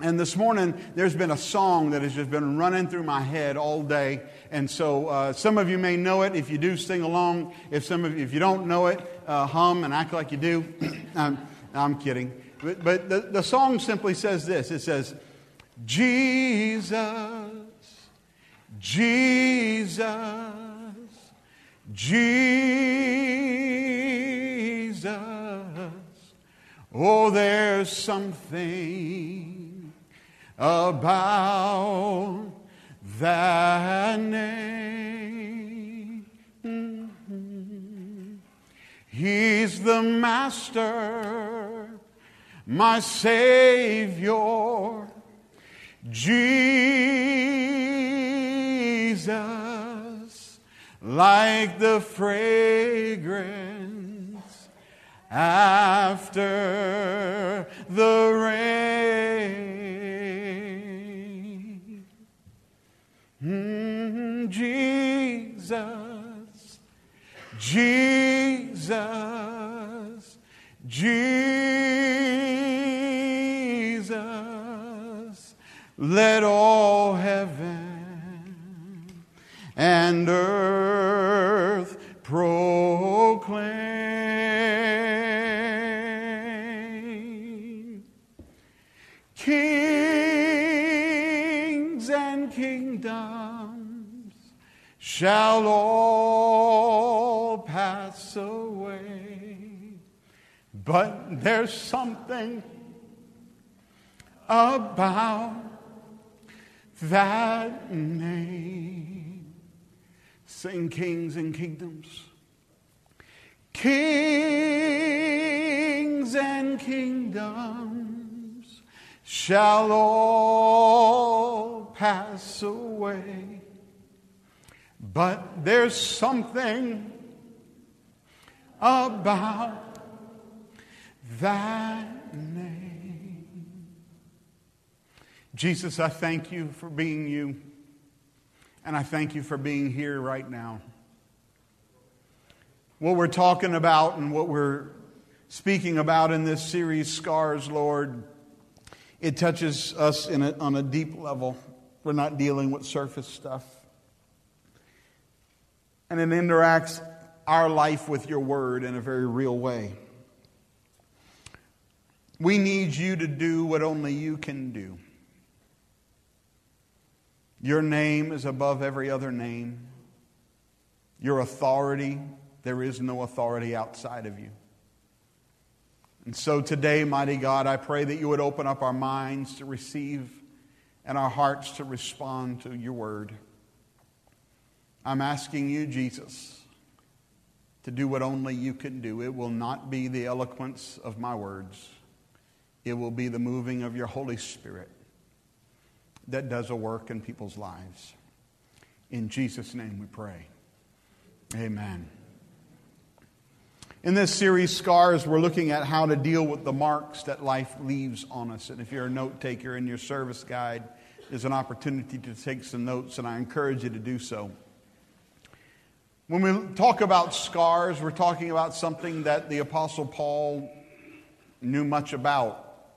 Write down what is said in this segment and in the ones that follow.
And this morning, there's been a song that has just been running through my head all day. And so uh, some of you may know it. If you do, sing along. If some of you, if you don't know it, uh, hum and act like you do. I'm, I'm kidding. But, but the, the song simply says this it says, Jesus, Jesus, Jesus. Oh, there's something about that name. He's the master, my Savior, Jesus, like the fragrance after the rain. Jesus, Jesus, Jesus, let all shall all pass away, but there's something about that name. Sing kings and kingdoms. Kings and kingdoms shall all pass away. But there's something about that name. Jesus, I thank you for being you, and I thank you for being here right now. What we're talking about and what we're speaking about in this series, Scars, Lord, it touches us a, on a deep level. We're not dealing with surface stuff. And it interacts our life with your word in a very real way. We need you to do what only you can do. Your name is above every other name. Your authority, there is no authority outside of you. And so today, mighty God, I pray that you would open up our minds to receive and our hearts to respond to your word. I'm asking you, Jesus, to do what only you can do. It will not be the eloquence of my words, it will be the moving of your Holy Spirit that does a work in people's lives. In Jesus' name we pray. Amen. In this series, Scars, we're looking at how to deal with the marks that life leaves on us. And if you're a note taker in your service guide, there's an opportunity to take some notes, and I encourage you to do so. When we talk about scars, we're talking about something that the Apostle Paul knew much about.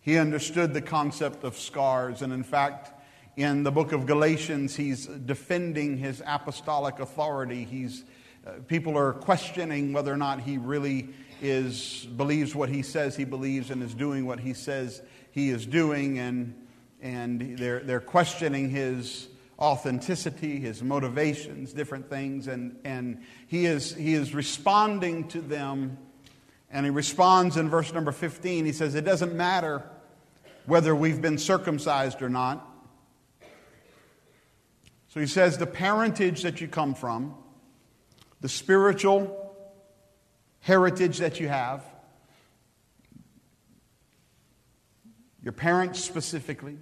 He understood the concept of scars, and in fact, in the book of Galatians, he's defending his apostolic authority. He's, uh, people are questioning whether or not he really is, believes what he says he believes and is doing what he says he is doing, and, and they're, they're questioning his authenticity, his motivations, different things, and, and he, is, he is responding to them. And he responds in verse number 15. He says, It doesn't matter whether we've been circumcised or not. So he says, The parentage that you come from, the spiritual heritage that you have, your parents specifically,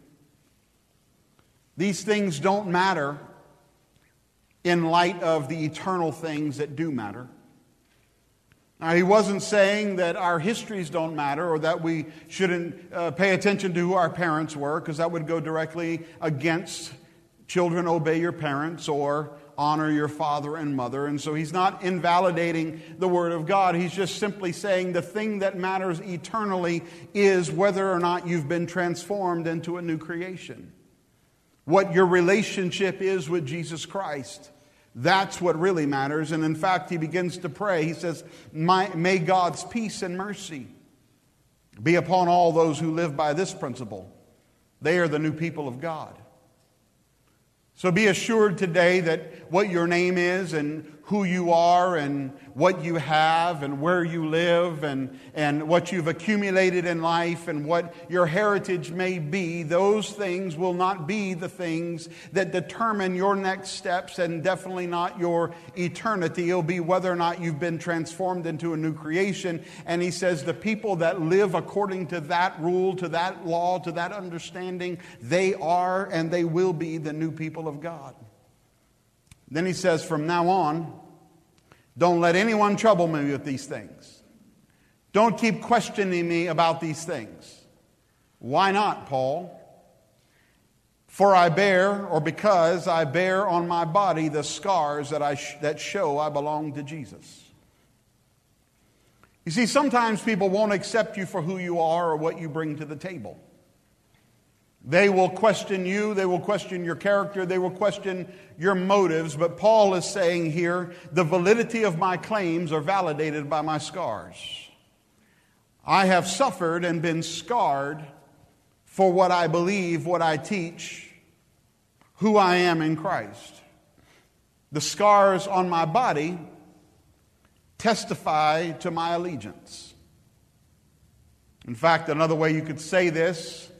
these things don't matter in light of the eternal things that do matter. Now, he wasn't saying that our histories don't matter or that we shouldn't uh, pay attention to who our parents were, because that would go directly against children obey your parents or honor your father and mother. And so he's not invalidating the word of God. He's just simply saying the thing that matters eternally is whether or not you've been transformed into a new creation. What your relationship is with Jesus Christ. That's what really matters. And in fact, he begins to pray. He says, May God's peace and mercy be upon all those who live by this principle. They are the new people of God. So be assured today that what your name is and who you are and what you have and where you live and, and what you've accumulated in life and what your heritage may be, those things will not be the things that determine your next steps and definitely not your eternity. It'll be whether or not you've been transformed into a new creation. And he says the people that live according to that rule, to that law, to that understanding, they are and they will be the new people of God. Then he says, from now on, don't let anyone trouble me with these things. Don't keep questioning me about these things. Why not, Paul? For I bear, or because I bear on my body the scars that, I sh- that show I belong to Jesus. You see, sometimes people won't accept you for who you are or what you bring to the table. They will question you, they will question your character, they will question your motives. But Paul is saying here the validity of my claims are validated by my scars. I have suffered and been scarred for what I believe, what I teach, who I am in Christ. The scars on my body testify to my allegiance. In fact, another way you could say this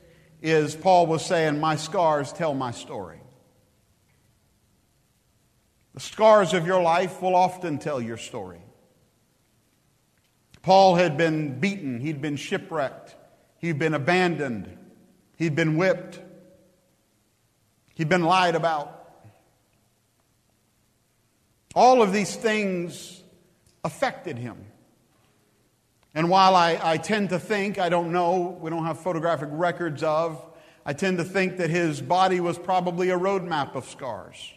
is Paul was saying, My scars tell my story. The scars of your life will often tell your story. Paul had been beaten, he'd been shipwrecked, he'd been abandoned, he'd been whipped, he'd been lied about. All of these things affected him. And while I, I tend to think, I don't know, we don't have photographic records of, I tend to think that his body was probably a roadmap of scars.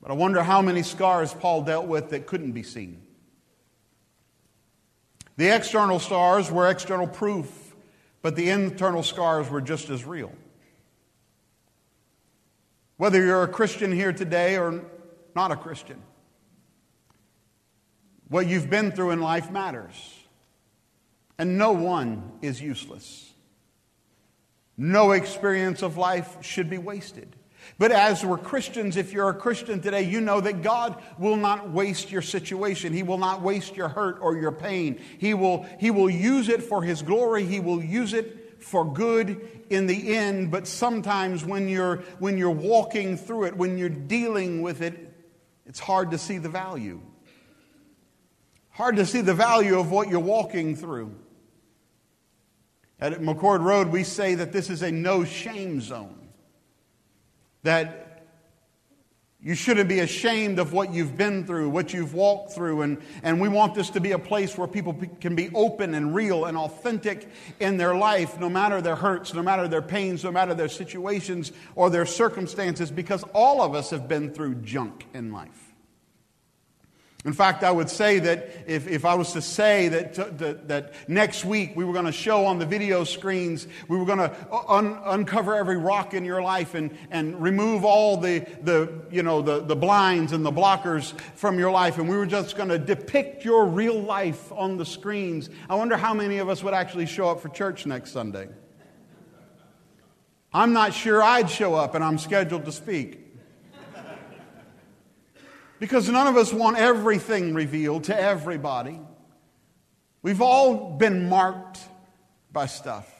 But I wonder how many scars Paul dealt with that couldn't be seen. The external scars were external proof, but the internal scars were just as real. Whether you're a Christian here today or not a Christian, what you've been through in life matters. And no one is useless. No experience of life should be wasted. But as we're Christians, if you're a Christian today, you know that God will not waste your situation. He will not waste your hurt or your pain. He will, he will use it for His glory. He will use it for good in the end. But sometimes when you're, when you're walking through it, when you're dealing with it, it's hard to see the value. Hard to see the value of what you're walking through. At McCord Road, we say that this is a no shame zone. That you shouldn't be ashamed of what you've been through, what you've walked through. And, and we want this to be a place where people can be open and real and authentic in their life, no matter their hurts, no matter their pains, no matter their situations or their circumstances, because all of us have been through junk in life. In fact, I would say that if, if I was to say that, that, that next week we were going to show on the video screens, we were going to un, uncover every rock in your life and, and remove all the, the, you know, the, the blinds and the blockers from your life, and we were just going to depict your real life on the screens, I wonder how many of us would actually show up for church next Sunday. I'm not sure I'd show up, and I'm scheduled to speak. Because none of us want everything revealed to everybody. We've all been marked by stuff.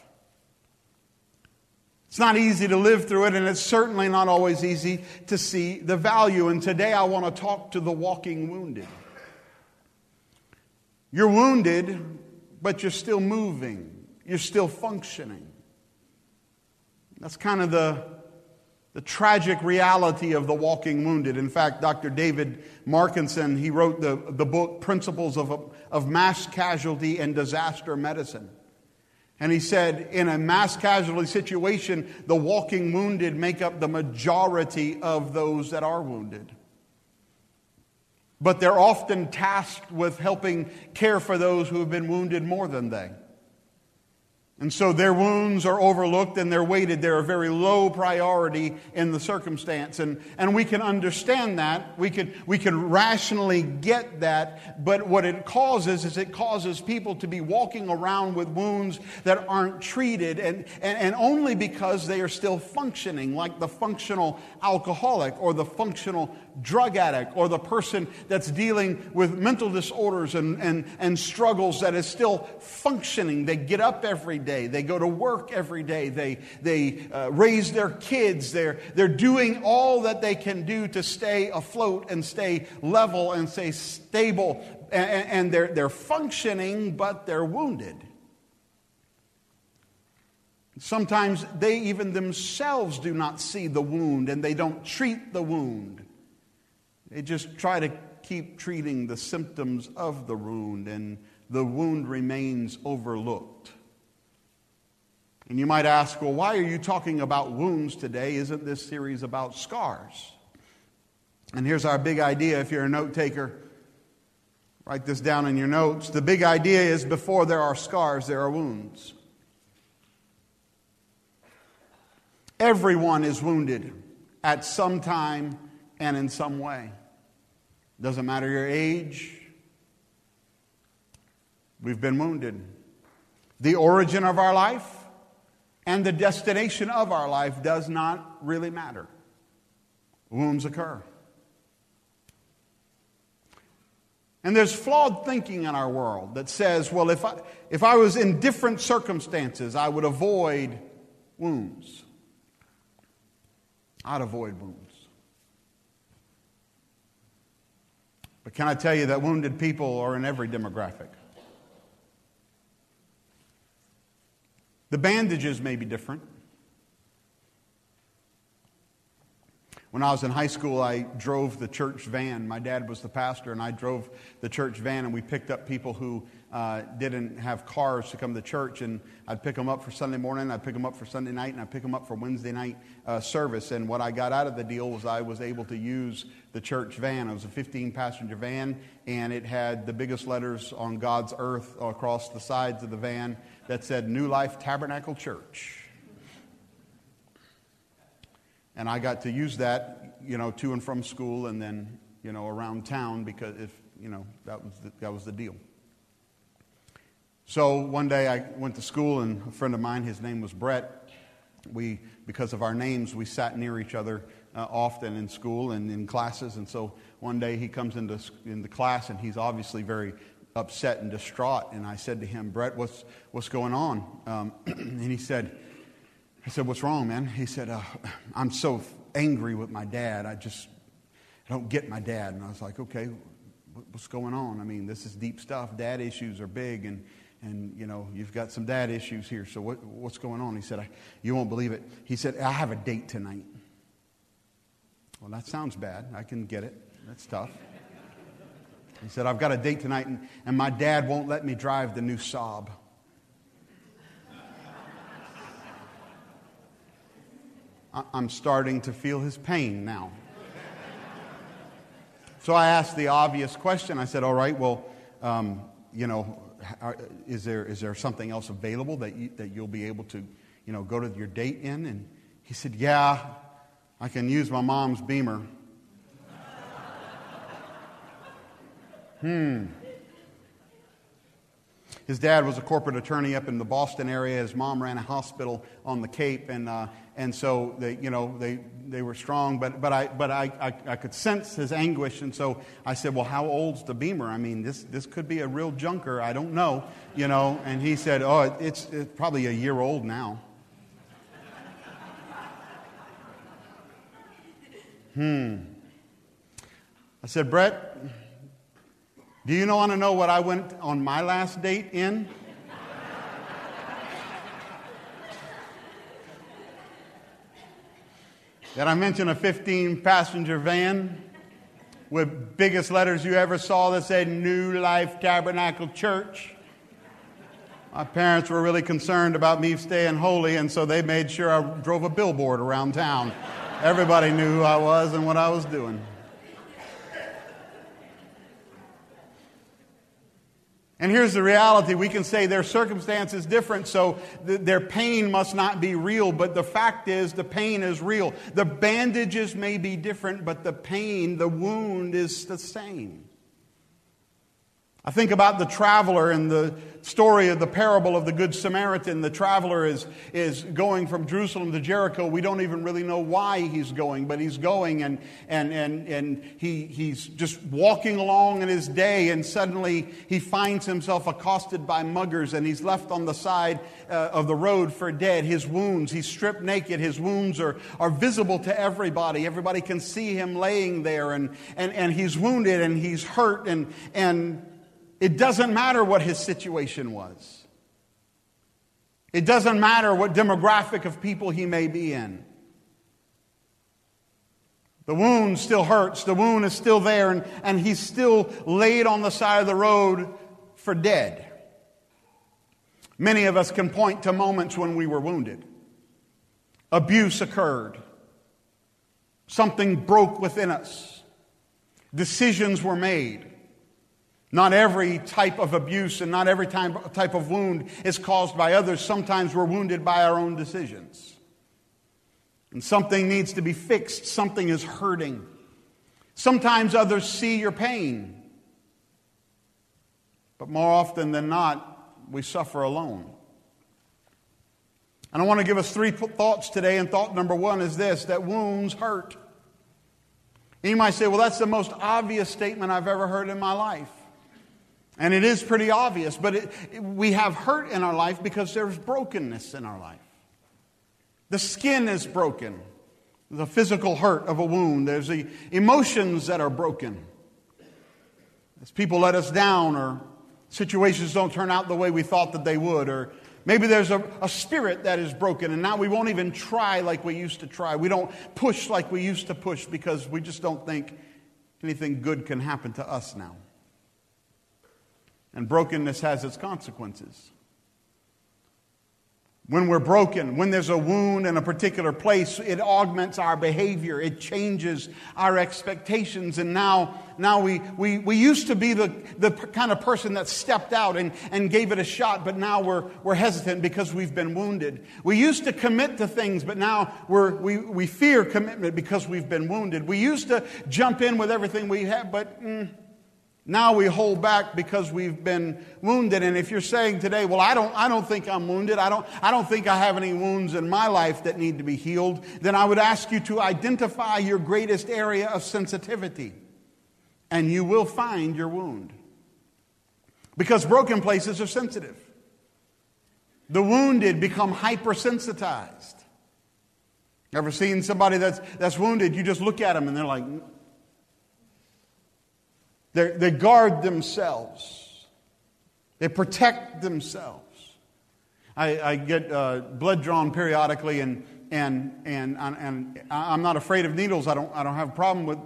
It's not easy to live through it, and it's certainly not always easy to see the value. And today I want to talk to the walking wounded. You're wounded, but you're still moving, you're still functioning. That's kind of the the tragic reality of the walking wounded. In fact, Dr. David Markenson, he wrote the, the book Principles of, of Mass Casualty and Disaster Medicine. And he said, in a mass casualty situation, the walking wounded make up the majority of those that are wounded. But they're often tasked with helping care for those who have been wounded more than they. And so their wounds are overlooked and they're weighted. They're a very low priority in the circumstance. And, and we can understand that. We can, we can rationally get that. But what it causes is it causes people to be walking around with wounds that aren't treated and, and, and only because they are still functioning, like the functional alcoholic or the functional drug addict or the person that's dealing with mental disorders and, and, and struggles that is still functioning. They get up every day, they go to work every day, they, they uh, raise their kids, they're, they're doing all that they can do to stay afloat and stay level and stay stable. And, and they're, they're functioning, but they're wounded. Sometimes they even themselves do not see the wound and they don't treat the wound. They just try to keep treating the symptoms of the wound, and the wound remains overlooked. And you might ask, well, why are you talking about wounds today? Isn't this series about scars? And here's our big idea if you're a note taker. Write this down in your notes. The big idea is before there are scars, there are wounds. Everyone is wounded at some time and in some way. Doesn't matter your age, we've been wounded. The origin of our life and the destination of our life does not really matter. Wounds occur. And there's flawed thinking in our world that says, well, if I, if I was in different circumstances, I would avoid wounds. I'd avoid wounds. But can I tell you that wounded people are in every demographic? The bandages may be different. When I was in high school, I drove the church van. My dad was the pastor, and I drove the church van, and we picked up people who uh, didn't have cars to come to church. And I'd pick them up for Sunday morning, I'd pick them up for Sunday night, and I'd pick them up for Wednesday night uh, service. And what I got out of the deal was I was able to use the church van. It was a 15 passenger van, and it had the biggest letters on God's earth across the sides of the van that said New Life Tabernacle Church. And I got to use that, you know, to and from school and then, you know, around town because if, you know, that was the, that was the deal. So one day I went to school and a friend of mine, his name was Brett, we, because of our names, we sat near each other uh, often in school and in classes. And so one day he comes into, into class and he's obviously very upset and distraught. And I said to him, Brett, what's, what's going on? Um, and he said, I said, What's wrong, man? He said, uh, I'm so angry with my dad. I just I don't get my dad. And I was like, Okay, what's going on? I mean, this is deep stuff. Dad issues are big, and, and you know, you've got some dad issues here. So what, what's going on? He said, You won't believe it. He said, I have a date tonight. Well, that sounds bad. I can get it. That's tough. He said, I've got a date tonight, and, and my dad won't let me drive the new Saab. I'm starting to feel his pain now. So I asked the obvious question. I said, All right, well, um, you know, is there, is there something else available that, you, that you'll be able to, you know, go to your date in? And he said, Yeah, I can use my mom's beamer. hmm. His dad was a corporate attorney up in the Boston area. His mom ran a hospital on the Cape, and, uh, and so they, you know, they, they were strong. But, but, I, but I, I, I, could sense his anguish, and so I said, "Well, how old's the Beamer? I mean, this, this could be a real junker. I don't know, you know." And he said, "Oh, it's, it's probably a year old now." hmm. I said, Brett, do you want to know what I went on my last date in? Did I mention a 15 passenger van with biggest letters you ever saw that said New Life Tabernacle Church? My parents were really concerned about me staying holy, and so they made sure I drove a billboard around town. Everybody knew who I was and what I was doing. And here's the reality we can say their circumstance is different, so th- their pain must not be real, but the fact is the pain is real. The bandages may be different, but the pain, the wound is the same. I think about the traveler in the story of the parable of the Good Samaritan. The traveler is, is going from Jerusalem to Jericho. We don't even really know why he's going, but he's going and, and, and, and he, he's just walking along in his day, and suddenly he finds himself accosted by muggers, and he's left on the side uh, of the road for dead. His wounds, he's stripped naked. His wounds are, are visible to everybody. Everybody can see him laying there, and, and, and he's wounded and he's hurt, and, and it doesn't matter what his situation was. It doesn't matter what demographic of people he may be in. The wound still hurts. The wound is still there, and, and he's still laid on the side of the road for dead. Many of us can point to moments when we were wounded. Abuse occurred. Something broke within us. Decisions were made. Not every type of abuse and not every type of wound is caused by others. Sometimes we're wounded by our own decisions. And something needs to be fixed, something is hurting. Sometimes others see your pain. But more often than not, we suffer alone. And I want to give us three thoughts today. And thought number one is this that wounds hurt. And you might say, well, that's the most obvious statement I've ever heard in my life. And it is pretty obvious, but it, we have hurt in our life because there's brokenness in our life. The skin is broken, the physical hurt of a wound. There's the emotions that are broken. As people let us down, or situations don't turn out the way we thought that they would, or maybe there's a, a spirit that is broken, and now we won't even try like we used to try. We don't push like we used to push because we just don't think anything good can happen to us now. And brokenness has its consequences. When we're broken, when there's a wound in a particular place, it augments our behavior. It changes our expectations. And now, now we, we, we used to be the, the kind of person that stepped out and, and gave it a shot, but now we're, we're hesitant because we've been wounded. We used to commit to things, but now we're, we, we fear commitment because we've been wounded. We used to jump in with everything we have, but mm, now we hold back because we've been wounded. And if you're saying today, well, I don't, I don't think I'm wounded. I don't, I don't think I have any wounds in my life that need to be healed. Then I would ask you to identify your greatest area of sensitivity. And you will find your wound. Because broken places are sensitive. The wounded become hypersensitized. Ever seen somebody that's, that's wounded? You just look at them and they're like, they they guard themselves, they protect themselves. I, I get uh, blood drawn periodically, and, and, and, and I'm not afraid of needles. I don't, I don't have a problem with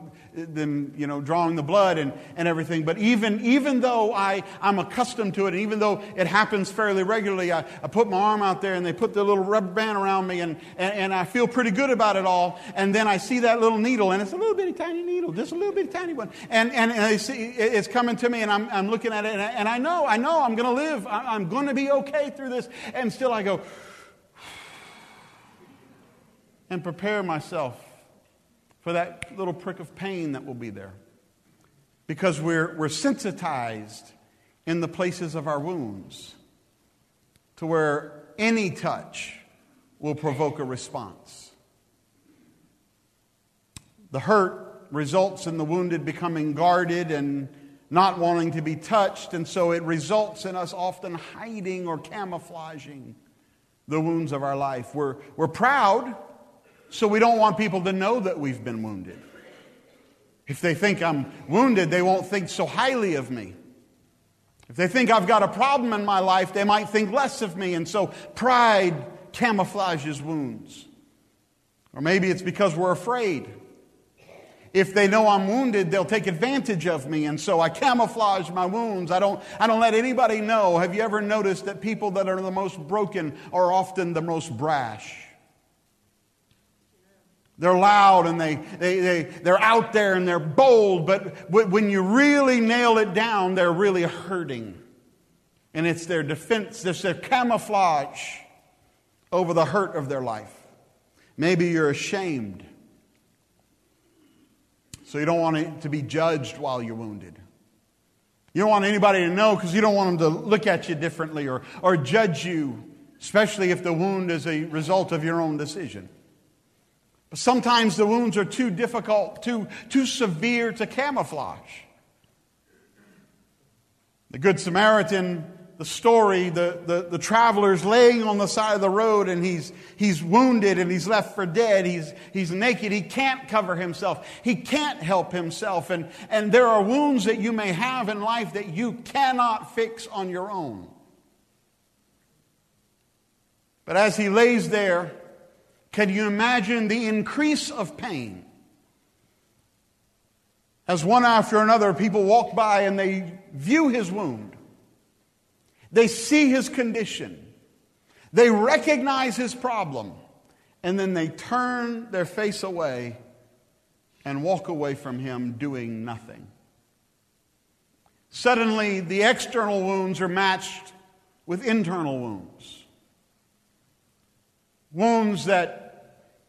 them, you know, drawing the blood and, and everything. But even, even though I, I'm accustomed to it, and even though it happens fairly regularly, I, I put my arm out there and they put the little rubber band around me and, and, and I feel pretty good about it all. And then I see that little needle and it's a little bitty tiny needle, just a little bitty tiny one. And, and, and I see it's coming to me and I'm, I'm looking at it and I, and I know, I know I'm going to live. I'm going to be okay through this. And still I go, and prepare myself for that little prick of pain that will be there. Because we're, we're sensitized in the places of our wounds to where any touch will provoke a response. The hurt results in the wounded becoming guarded and not wanting to be touched, and so it results in us often hiding or camouflaging the wounds of our life. We're, we're proud so we don't want people to know that we've been wounded. If they think I'm wounded, they won't think so highly of me. If they think I've got a problem in my life, they might think less of me. And so pride camouflages wounds. Or maybe it's because we're afraid. if they know I'm wounded, they'll take advantage of me. And so I camouflage my wounds. I don't, I don't let anybody know. Have you ever noticed that people that are the most broken are often the most brash? They're loud and they, they, they, they're out there and they're bold, but when you really nail it down, they're really hurting. And it's their defense, it's their camouflage over the hurt of their life. Maybe you're ashamed. So you don't want it to be judged while you're wounded. You don't want anybody to know because you don't want them to look at you differently or, or judge you, especially if the wound is a result of your own decision. But sometimes the wounds are too difficult, too, too severe to camouflage. The Good Samaritan, the story, the, the, the traveler's laying on the side of the road and he's, he's wounded and he's left for dead. He's, he's naked. He can't cover himself. He can't help himself. And, and there are wounds that you may have in life that you cannot fix on your own. But as he lays there, can you imagine the increase of pain? As one after another, people walk by and they view his wound. They see his condition. They recognize his problem. And then they turn their face away and walk away from him doing nothing. Suddenly, the external wounds are matched with internal wounds wounds that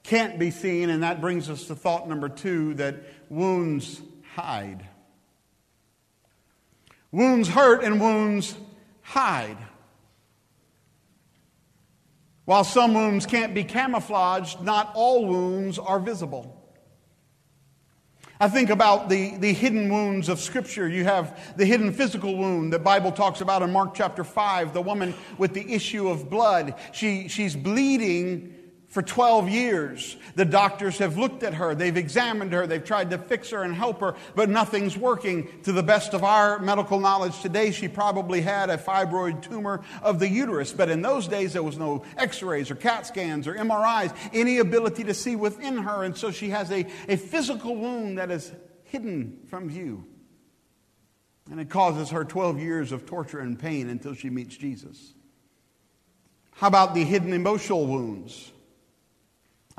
can't be seen, and that brings us to thought number two that wounds hide. Wounds hurt and wounds hide. While some wounds can't be camouflaged, not all wounds are visible. I think about the, the hidden wounds of Scripture. You have the hidden physical wound the Bible talks about in Mark chapter 5, the woman with the issue of blood. She, she's bleeding for 12 years. The doctors have looked at her, they've examined her, they've tried to fix her and help her, but nothing's working. To the best of our medical knowledge today, she probably had a fibroid tumor of the uterus. But in those days, there was no x rays or CAT scans or MRIs, any ability to see within her. And so she has a, a physical wound that is hidden from view. And it causes her 12 years of torture and pain until she meets Jesus. How about the hidden emotional wounds?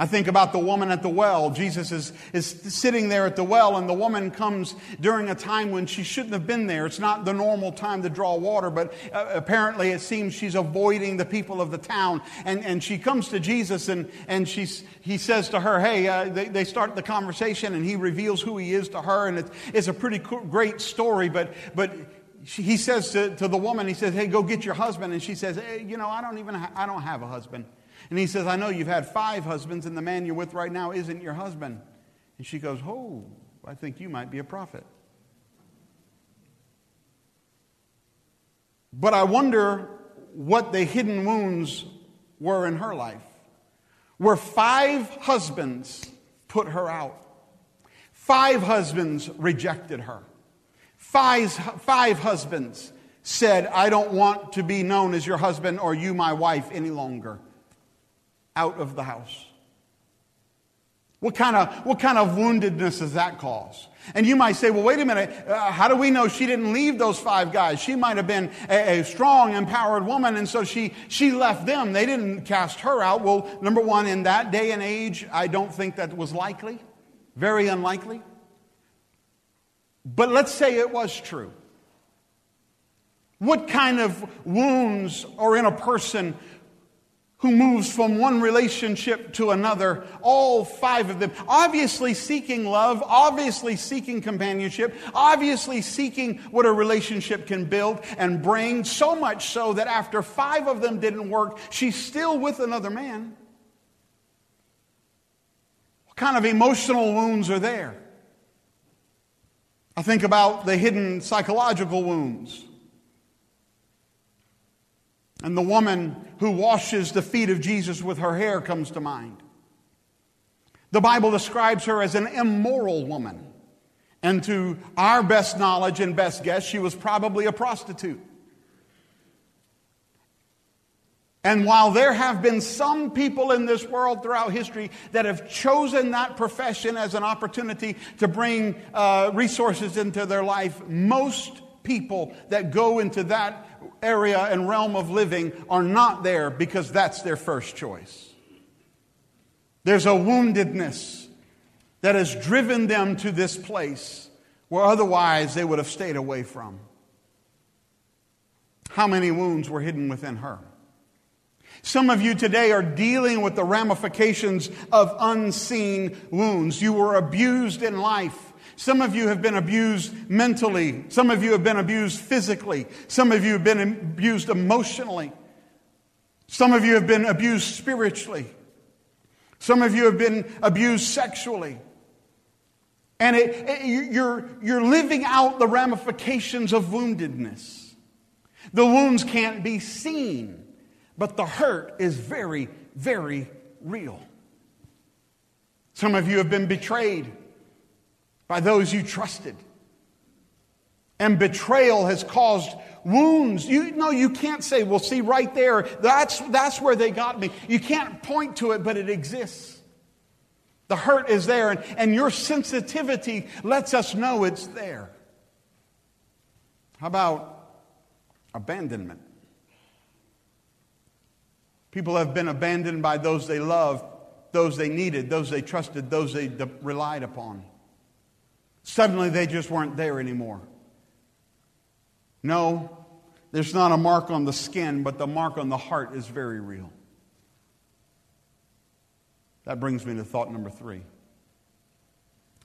I think about the woman at the well. Jesus is, is sitting there at the well, and the woman comes during a time when she shouldn't have been there. It's not the normal time to draw water, but uh, apparently it seems she's avoiding the people of the town. And, and she comes to Jesus, and, and she's, he says to her, Hey, uh, they, they start the conversation, and he reveals who he is to her. And it's, it's a pretty cool, great story, but, but he says to, to the woman, He says, Hey, go get your husband. And she says, hey, You know, I don't even ha- I don't have a husband. And he says, I know you've had five husbands, and the man you're with right now isn't your husband. And she goes, Oh, I think you might be a prophet. But I wonder what the hidden wounds were in her life. Where five husbands put her out, five husbands rejected her, five, five husbands said, I don't want to be known as your husband or you my wife any longer out of the house. What kind of, what kind of woundedness does that cause? And you might say, well, wait a minute, uh, how do we know she didn't leave those five guys? She might have been a, a, strong, empowered woman, and so she, she left them. They didn't cast her out. Well, number one, in that day and age, I don't think that was likely. Very unlikely. But let's say it was true. What kind of wounds are in a person who moves from one relationship to another, all five of them, obviously seeking love, obviously seeking companionship, obviously seeking what a relationship can build and bring, so much so that after five of them didn't work, she's still with another man. What kind of emotional wounds are there? I think about the hidden psychological wounds. And the woman who washes the feet of Jesus with her hair comes to mind. The Bible describes her as an immoral woman. And to our best knowledge and best guess, she was probably a prostitute. And while there have been some people in this world throughout history that have chosen that profession as an opportunity to bring uh, resources into their life, most people that go into that area and realm of living are not there because that's their first choice. There's a woundedness that has driven them to this place where otherwise they would have stayed away from. How many wounds were hidden within her? Some of you today are dealing with the ramifications of unseen wounds. You were abused in life. Some of you have been abused mentally. Some of you have been abused physically. Some of you have been abused emotionally. Some of you have been abused spiritually. Some of you have been abused sexually. And it, it, you're, you're living out the ramifications of woundedness. The wounds can't be seen, but the hurt is very, very real. Some of you have been betrayed by those you trusted. And betrayal has caused wounds. You no, you can't say, well, see right there, that's that's where they got me. You can't point to it, but it exists. The hurt is there, and, and your sensitivity lets us know it's there. How about abandonment? People have been abandoned by those they loved, those they needed, those they trusted, those they de- relied upon. Suddenly they just weren't there anymore. No, there's not a mark on the skin, but the mark on the heart is very real. That brings me to thought number three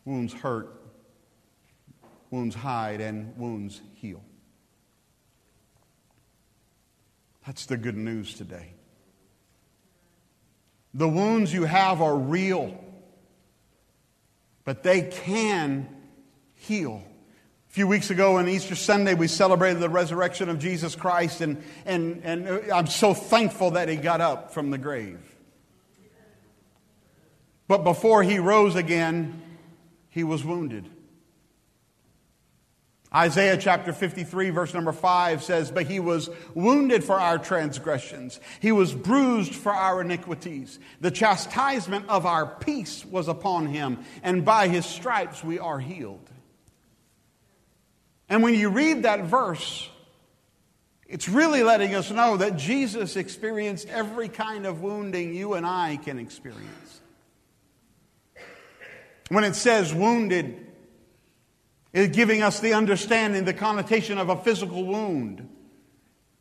wounds hurt, wounds hide, and wounds heal. That's the good news today. The wounds you have are real, but they can heal. A few weeks ago on Easter Sunday, we celebrated the resurrection of Jesus Christ, and, and, and uh, I'm so thankful that he got up from the grave. But before he rose again, he was wounded. Isaiah chapter 53, verse number 5 says, But he was wounded for our transgressions, he was bruised for our iniquities. The chastisement of our peace was upon him, and by his stripes we are healed. And when you read that verse, it's really letting us know that Jesus experienced every kind of wounding you and I can experience. When it says wounded, is giving us the understanding, the connotation of a physical wound.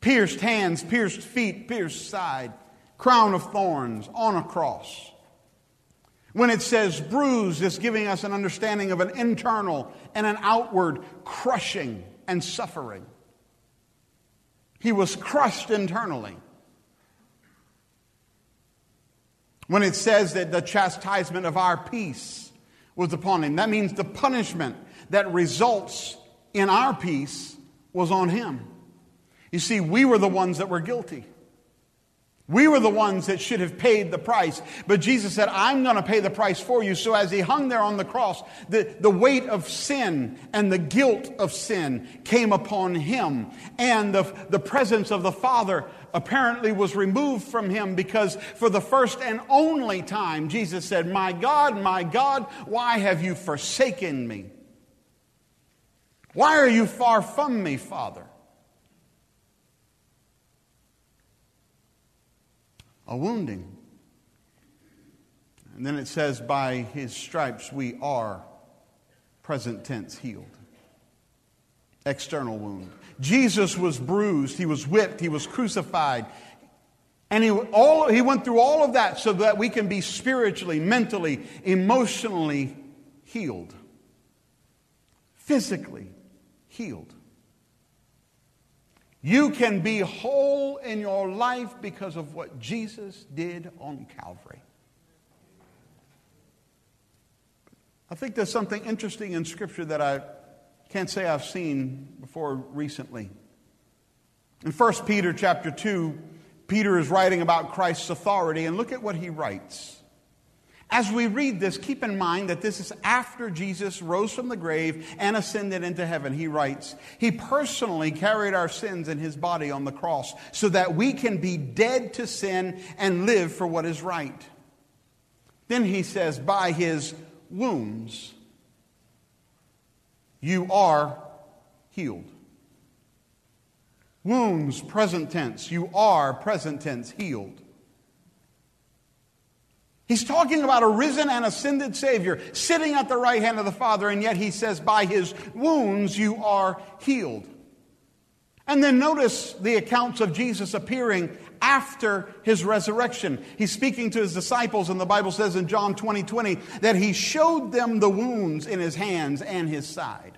Pierced hands, pierced feet, pierced side, crown of thorns on a cross. When it says bruised, it's giving us an understanding of an internal and an outward crushing and suffering. He was crushed internally. When it says that the chastisement of our peace was upon him, that means the punishment that results in our peace was on him. You see, we were the ones that were guilty. We were the ones that should have paid the price. But Jesus said, I'm going to pay the price for you. So as he hung there on the cross, the, the weight of sin and the guilt of sin came upon him. And the, the presence of the Father apparently was removed from him because for the first and only time, Jesus said, My God, my God, why have you forsaken me? Why are you far from me, Father? A wounding. And then it says, by his stripes we are, present tense, healed. External wound. Jesus was bruised, he was whipped, he was crucified. And he, all, he went through all of that so that we can be spiritually, mentally, emotionally healed, physically healed. You can be whole in your life because of what Jesus did on Calvary. I think there's something interesting in Scripture that I can't say I've seen before recently. In 1 Peter chapter 2, Peter is writing about Christ's authority, and look at what he writes. As we read this, keep in mind that this is after Jesus rose from the grave and ascended into heaven. He writes, He personally carried our sins in His body on the cross so that we can be dead to sin and live for what is right. Then he says, By His wounds, you are healed. Wounds, present tense. You are, present tense, healed. He's talking about a risen and ascended Savior sitting at the right hand of the Father, and yet he says, By his wounds you are healed. And then notice the accounts of Jesus appearing after his resurrection. He's speaking to his disciples, and the Bible says in John 20 20 that he showed them the wounds in his hands and his side.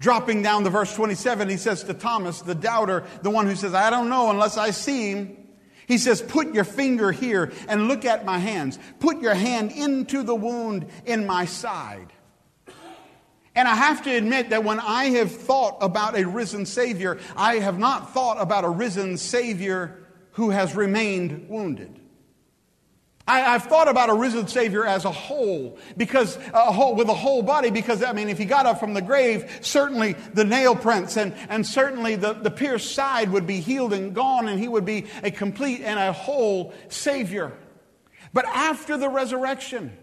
Dropping down to verse 27, he says to Thomas, the doubter, the one who says, I don't know unless I see him. He says, Put your finger here and look at my hands. Put your hand into the wound in my side. And I have to admit that when I have thought about a risen Savior, I have not thought about a risen Savior who has remained wounded. I, have thought about a risen Savior as a whole, because a whole with a whole body, because I mean, if he got up from the grave, certainly the nail prints and, and certainly the, the pierced side would be healed and gone, and he would be a complete and a whole Savior. But after the resurrection,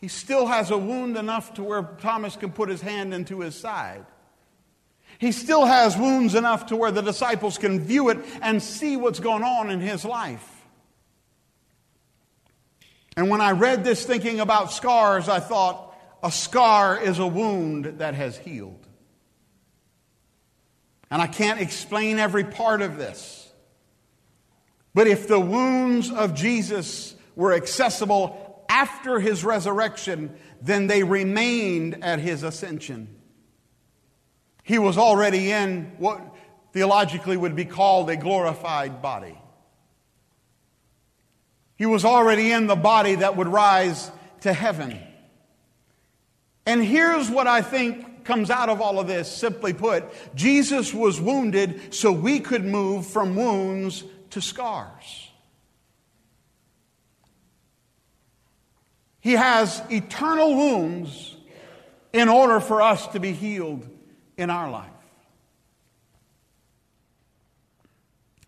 he still has a wound enough to where Thomas can put his hand into his side. He still has wounds enough to where the disciples can view it and see what's going on in his life. And when I read this thinking about scars, I thought a scar is a wound that has healed. And I can't explain every part of this. But if the wounds of Jesus were accessible after his resurrection, then they remained at his ascension. He was already in what theologically would be called a glorified body. He was already in the body that would rise to heaven. And here's what I think comes out of all of this simply put Jesus was wounded so we could move from wounds to scars. He has eternal wounds in order for us to be healed in our life.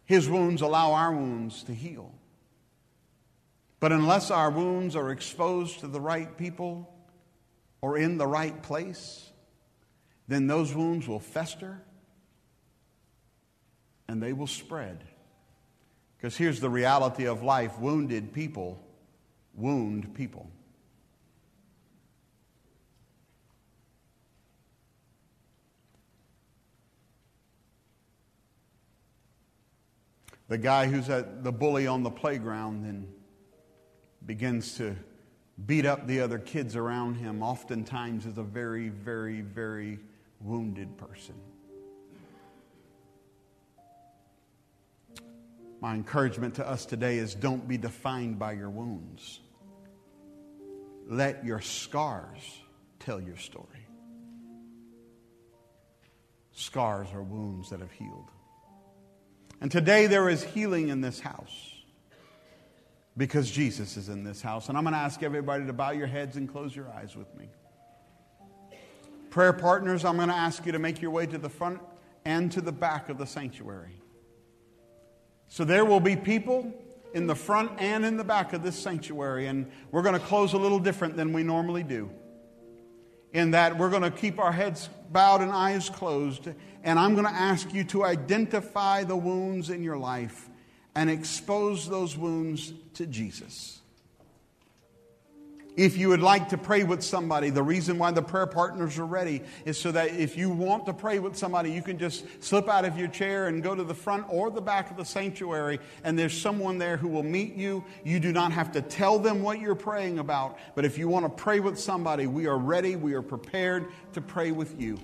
His wounds allow our wounds to heal. But unless our wounds are exposed to the right people or in the right place, then those wounds will fester and they will spread. Because here's the reality of life wounded people wound people. The guy who's at the bully on the playground and begins to beat up the other kids around him, oftentimes is a very, very, very wounded person. My encouragement to us today is don't be defined by your wounds. Let your scars tell your story. Scars are wounds that have healed. And today there is healing in this house because Jesus is in this house. And I'm going to ask everybody to bow your heads and close your eyes with me. Prayer partners, I'm going to ask you to make your way to the front and to the back of the sanctuary. So there will be people in the front and in the back of this sanctuary, and we're going to close a little different than we normally do. In that we're going to keep our heads bowed and eyes closed, and I'm going to ask you to identify the wounds in your life and expose those wounds to Jesus. If you would like to pray with somebody, the reason why the prayer partners are ready is so that if you want to pray with somebody, you can just slip out of your chair and go to the front or the back of the sanctuary, and there's someone there who will meet you. You do not have to tell them what you're praying about, but if you want to pray with somebody, we are ready, we are prepared to pray with you.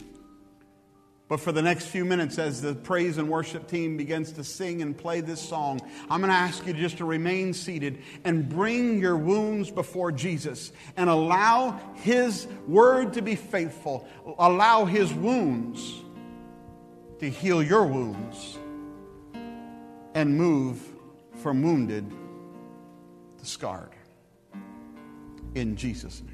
But for the next few minutes, as the praise and worship team begins to sing and play this song, I'm going to ask you just to remain seated and bring your wounds before Jesus and allow His word to be faithful. Allow His wounds to heal your wounds and move from wounded to scarred. In Jesus' name.